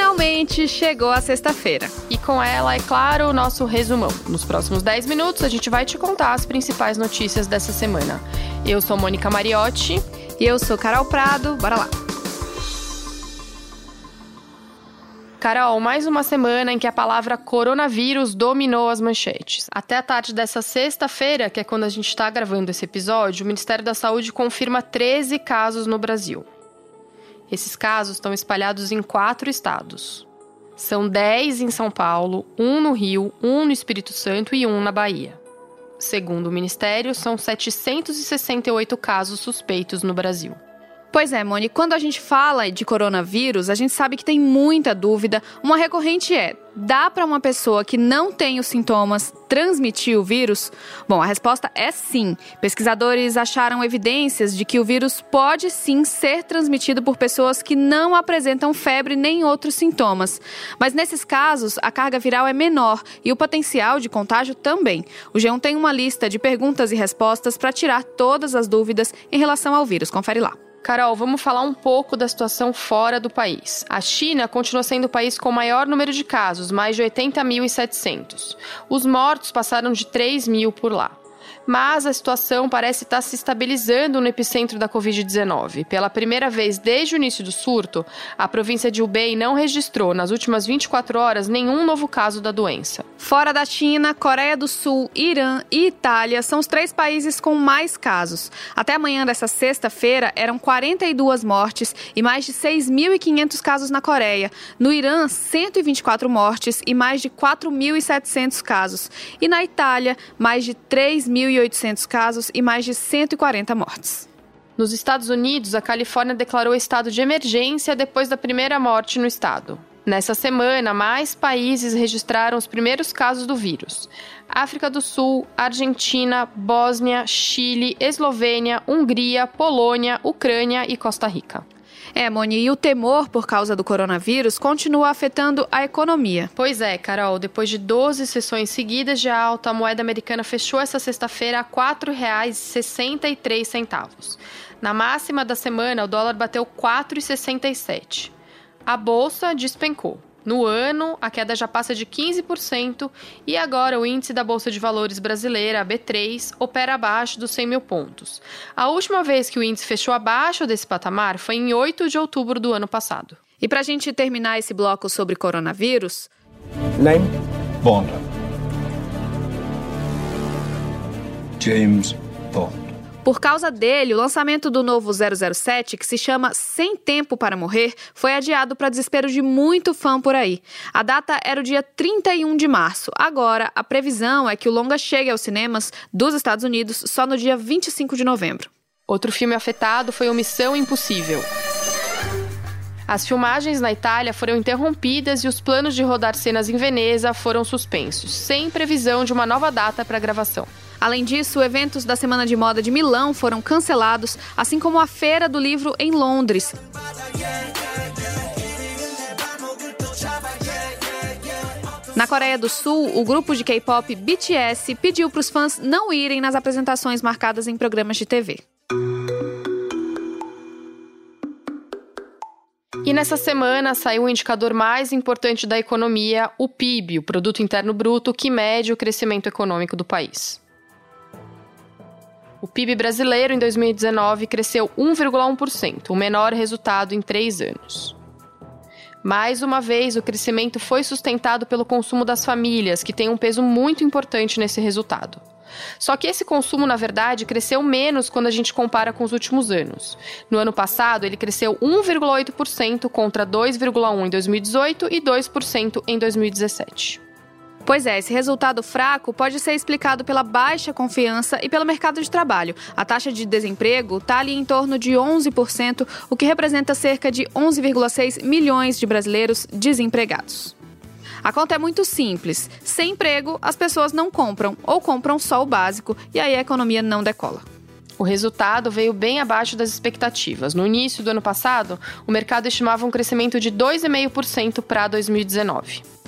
Finalmente chegou a sexta-feira. E com ela, é claro, o nosso resumão. Nos próximos 10 minutos, a gente vai te contar as principais notícias dessa semana. Eu sou Mônica Mariotti. E eu sou Carol Prado. Bora lá! Carol, mais uma semana em que a palavra coronavírus dominou as manchetes. Até a tarde dessa sexta-feira, que é quando a gente está gravando esse episódio, o Ministério da Saúde confirma 13 casos no Brasil. Esses casos estão espalhados em quatro estados. São 10 em São Paulo, um no Rio, um no Espírito Santo e um na Bahia. Segundo o Ministério, são 768 casos suspeitos no Brasil. Pois é, Moni, quando a gente fala de coronavírus, a gente sabe que tem muita dúvida. Uma recorrente é: dá para uma pessoa que não tem os sintomas transmitir o vírus? Bom, a resposta é sim. Pesquisadores acharam evidências de que o vírus pode sim ser transmitido por pessoas que não apresentam febre nem outros sintomas. Mas nesses casos, a carga viral é menor e o potencial de contágio também. O G1 tem uma lista de perguntas e respostas para tirar todas as dúvidas em relação ao vírus. Confere lá. Carol, vamos falar um pouco da situação fora do país. A China continua sendo o país com o maior número de casos, mais de 80.700. Os mortos passaram de 3 mil por lá mas a situação parece estar se estabilizando no epicentro da Covid-19. Pela primeira vez desde o início do surto, a província de Hubei não registrou, nas últimas 24 horas, nenhum novo caso da doença. Fora da China, Coreia do Sul, Irã e Itália são os três países com mais casos. Até amanhã dessa sexta-feira, eram 42 mortes e mais de 6.500 casos na Coreia. No Irã, 124 mortes e mais de 4.700 casos. E na Itália, mais de 3.800 1.800 casos e mais de 140 mortes. Nos Estados Unidos, a Califórnia declarou estado de emergência depois da primeira morte no estado. Nessa semana, mais países registraram os primeiros casos do vírus: África do Sul, Argentina, Bósnia, Chile, Eslovênia, Hungria, Polônia, Ucrânia e Costa Rica. É, Moni, e o temor por causa do coronavírus continua afetando a economia. Pois é, Carol, depois de 12 sessões seguidas de alta, a moeda americana fechou essa sexta-feira a R$ 4,63. Na máxima da semana, o dólar bateu 4,67. A bolsa despencou. No ano, a queda já passa de 15% e agora o índice da Bolsa de Valores brasileira, a B3, opera abaixo dos 100 mil pontos. A última vez que o índice fechou abaixo desse patamar foi em 8 de outubro do ano passado. E para a gente terminar esse bloco sobre coronavírus. Name? Bond. James Bond. Por causa dele, o lançamento do novo 007, que se chama Sem Tempo para Morrer, foi adiado para desespero de muito fã por aí. A data era o dia 31 de março. Agora, a previsão é que o longa chegue aos cinemas dos Estados Unidos só no dia 25 de novembro. Outro filme afetado foi o Missão Impossível. As filmagens na Itália foram interrompidas e os planos de rodar cenas em Veneza foram suspensos, sem previsão de uma nova data para a gravação. Além disso, eventos da Semana de Moda de Milão foram cancelados, assim como a Feira do Livro em Londres. Na Coreia do Sul, o grupo de K-pop BTS pediu para os fãs não irem nas apresentações marcadas em programas de TV. E nessa semana saiu o indicador mais importante da economia, o PIB, o Produto Interno Bruto, que mede o crescimento econômico do país. O PIB brasileiro em 2019 cresceu 1,1%, o menor resultado em três anos. Mais uma vez, o crescimento foi sustentado pelo consumo das famílias, que tem um peso muito importante nesse resultado. Só que esse consumo, na verdade, cresceu menos quando a gente compara com os últimos anos. No ano passado, ele cresceu 1,8% contra 2,1% em 2018 e 2% em 2017. Pois é, esse resultado fraco pode ser explicado pela baixa confiança e pelo mercado de trabalho. A taxa de desemprego está ali em torno de 11%, o que representa cerca de 11,6 milhões de brasileiros desempregados. A conta é muito simples. Sem emprego, as pessoas não compram ou compram só o básico e aí a economia não decola. O resultado veio bem abaixo das expectativas. No início do ano passado, o mercado estimava um crescimento de 2,5% para 2019.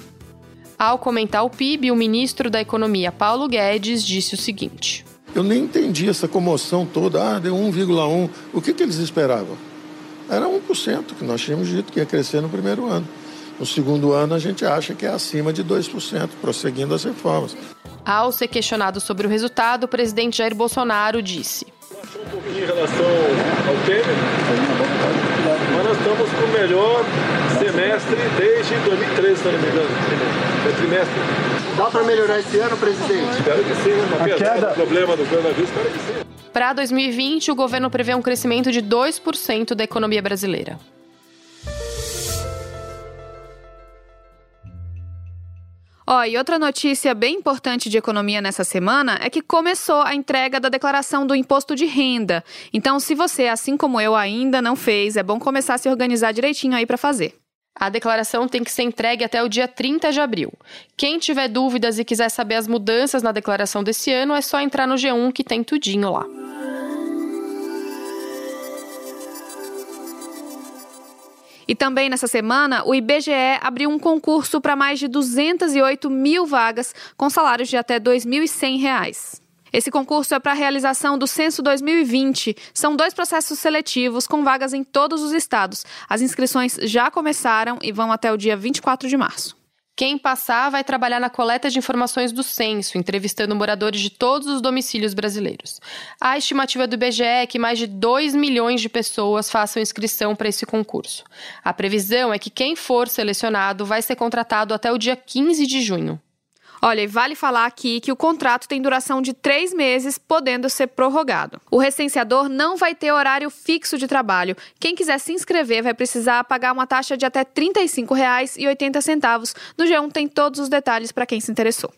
Ao comentar o PIB, o ministro da Economia, Paulo Guedes, disse o seguinte: Eu nem entendi essa comoção toda. Ah, deu 1,1. O que, que eles esperavam? Era 1% que nós tínhamos dito que ia crescer no primeiro ano. No segundo ano, a gente acha que é acima de 2%, prosseguindo as reformas. Ao ser questionado sobre o resultado, o presidente Jair Bolsonaro disse: um pouquinho em relação ao Temer, mas nós estamos com o melhor semestre desde 2013, se não me engano. É trimestre. Dá para melhorar esse ano, presidente? Espero que sim, né? apesar queda... do problema do coronavírus, espero que sim. Para 2020, o governo prevê um crescimento de 2% da economia brasileira. Ó, oh, e outra notícia bem importante de economia nessa semana é que começou a entrega da declaração do imposto de renda. Então, se você, assim como eu, ainda não fez, é bom começar a se organizar direitinho aí para fazer. A declaração tem que ser entregue até o dia 30 de abril. Quem tiver dúvidas e quiser saber as mudanças na declaração desse ano, é só entrar no G1 que tem tudinho lá. E também nessa semana, o IBGE abriu um concurso para mais de 208 mil vagas com salários de até R$ 2.100. Esse concurso é para a realização do Censo 2020. São dois processos seletivos com vagas em todos os estados. As inscrições já começaram e vão até o dia 24 de março. Quem passar vai trabalhar na coleta de informações do censo, entrevistando moradores de todos os domicílios brasileiros. A estimativa do IBGE é que mais de 2 milhões de pessoas façam inscrição para esse concurso. A previsão é que quem for selecionado vai ser contratado até o dia 15 de junho. Olha, e vale falar aqui que o contrato tem duração de três meses, podendo ser prorrogado. O recenseador não vai ter horário fixo de trabalho. Quem quiser se inscrever vai precisar pagar uma taxa de até R$ 35,80. No G1 tem todos os detalhes para quem se interessou.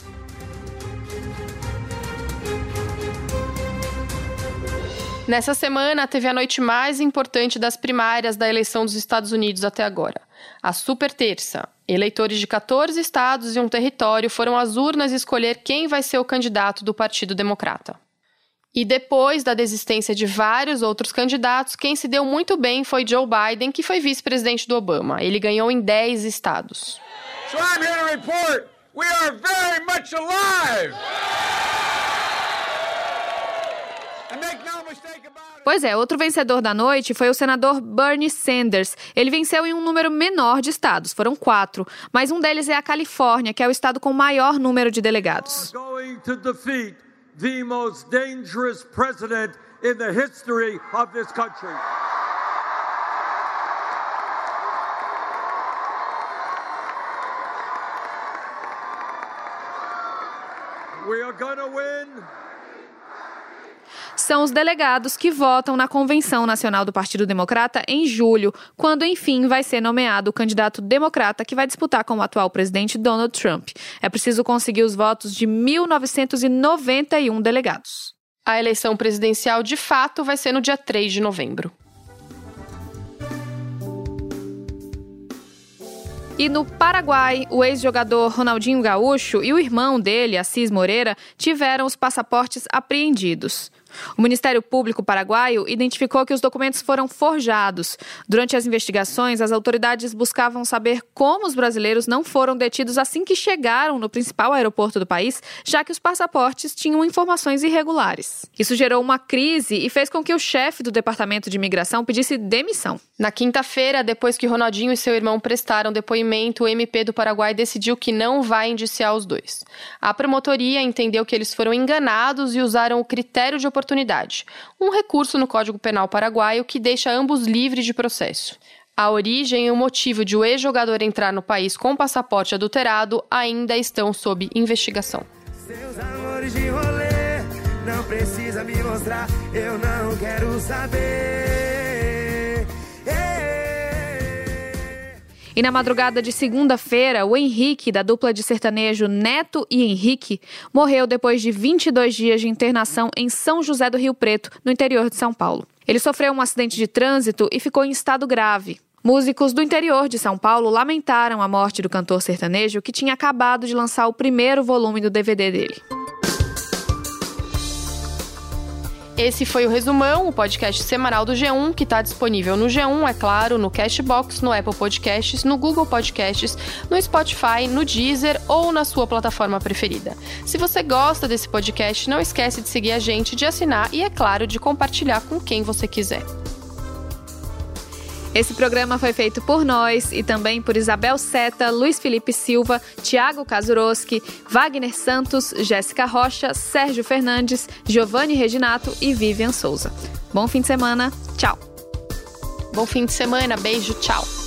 Nessa semana, teve a noite mais importante das primárias da eleição dos Estados Unidos até agora. A Super Terça. Eleitores de 14 estados e um território foram às urnas escolher quem vai ser o candidato do Partido Democrata. E depois da desistência de vários outros candidatos, quem se deu muito bem foi Joe Biden, que foi vice-presidente do Obama. Ele ganhou em 10 estados. So I'm here to report we are very much alive. Pois é, outro vencedor da noite foi o senador Bernie Sanders. Ele venceu em um número menor de estados, foram quatro, mas um deles é a Califórnia, que é o estado com maior número de delegados. We are going win são os delegados que votam na Convenção Nacional do Partido Democrata em julho, quando enfim vai ser nomeado o candidato democrata que vai disputar com o atual presidente Donald Trump. É preciso conseguir os votos de 1.991 delegados. A eleição presidencial de fato vai ser no dia 3 de novembro. E no Paraguai, o ex-jogador Ronaldinho Gaúcho e o irmão dele, Assis Moreira, tiveram os passaportes apreendidos. O Ministério Público paraguaio identificou que os documentos foram forjados. Durante as investigações, as autoridades buscavam saber como os brasileiros não foram detidos assim que chegaram no principal aeroporto do país, já que os passaportes tinham informações irregulares. Isso gerou uma crise e fez com que o chefe do Departamento de Imigração pedisse demissão. Na quinta-feira, depois que Ronaldinho e seu irmão prestaram depoimento, o MP do Paraguai decidiu que não vai indiciar os dois. A promotoria entendeu que eles foram enganados e usaram o critério de oportunidade oportunidade, um recurso no Código Penal paraguaio que deixa ambos livres de processo. A origem e o motivo de o ex-jogador entrar no país com passaporte adulterado ainda estão sob investigação. Seus amores de rolê, não precisa me mostrar, eu não quero saber. E na madrugada de segunda-feira, o Henrique, da dupla de sertanejo Neto e Henrique, morreu depois de 22 dias de internação em São José do Rio Preto, no interior de São Paulo. Ele sofreu um acidente de trânsito e ficou em estado grave. Músicos do interior de São Paulo lamentaram a morte do cantor sertanejo que tinha acabado de lançar o primeiro volume do DVD dele. Esse foi o Resumão, o podcast semanal do G1, que está disponível no G1, é claro, no Cashbox, no Apple Podcasts, no Google Podcasts, no Spotify, no Deezer ou na sua plataforma preferida. Se você gosta desse podcast, não esquece de seguir a gente, de assinar e, é claro, de compartilhar com quem você quiser. Esse programa foi feito por nós e também por Isabel Seta, Luiz Felipe Silva, Tiago Kazuroski, Wagner Santos, Jéssica Rocha, Sérgio Fernandes, Giovanni Reginato e Vivian Souza. Bom fim de semana. Tchau. Bom fim de semana. Beijo. Tchau.